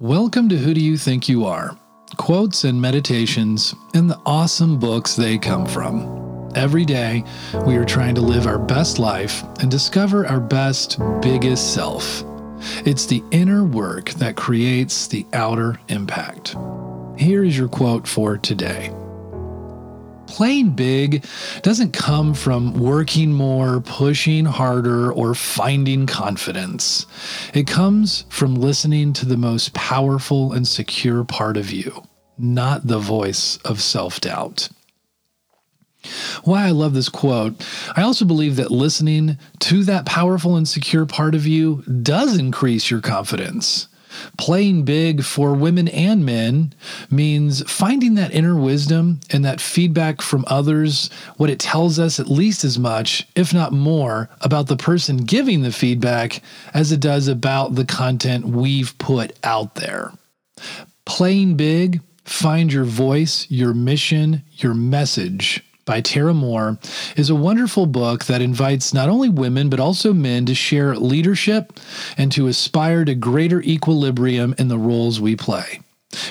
Welcome to Who Do You Think You Are? Quotes and meditations and the awesome books they come from. Every day, we are trying to live our best life and discover our best, biggest self. It's the inner work that creates the outer impact. Here is your quote for today playing big doesn't come from working more, pushing harder, or finding confidence. It comes from listening to the most powerful and secure part of you, not the voice of self doubt. Why I love this quote, I also believe that listening to that powerful and secure part of you does increase your confidence. Playing big for women and men means finding that inner wisdom and that feedback from others, what it tells us at least as much, if not more, about the person giving the feedback as it does about the content we've put out there. Playing big, find your voice, your mission, your message by Tara Mohr is a wonderful book that invites not only women but also men to share leadership and to aspire to greater equilibrium in the roles we play.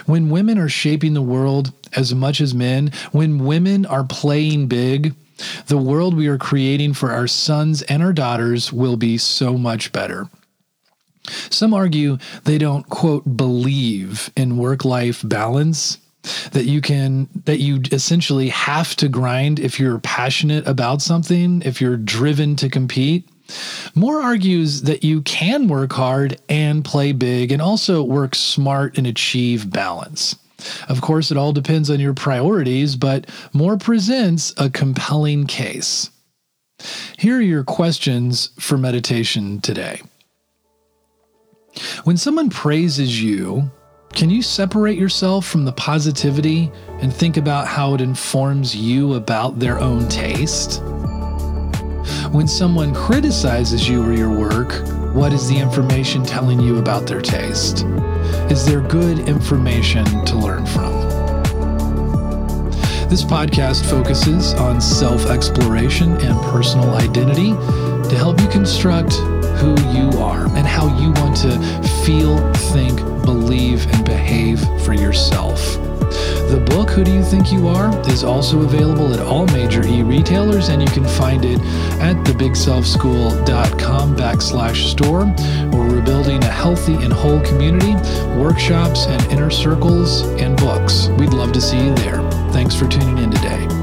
When women are shaping the world as much as men, when women are playing big, the world we are creating for our sons and our daughters will be so much better. Some argue they don't, quote, believe in work life balance that you can that you essentially have to grind if you're passionate about something, if you're driven to compete. Mohr argues that you can work hard and play big and also work smart and achieve balance. Of course, it all depends on your priorities, but Mohr presents a compelling case. Here are your questions for meditation today. When someone praises you, can you separate yourself from the positivity and think about how it informs you about their own taste? When someone criticizes you or your work, what is the information telling you about their taste? Is there good information to learn from? This podcast focuses on self exploration and personal identity to help you construct who you are and how you want to feel, think, believe, and behave for yourself. The book, Who Do You Think You Are, is also available at all major e retailers, and you can find it at thebigselfschool.com backslash store, where we're building a healthy and whole community, workshops and inner circles, and books. We'd love to see you there. Thanks for tuning in today.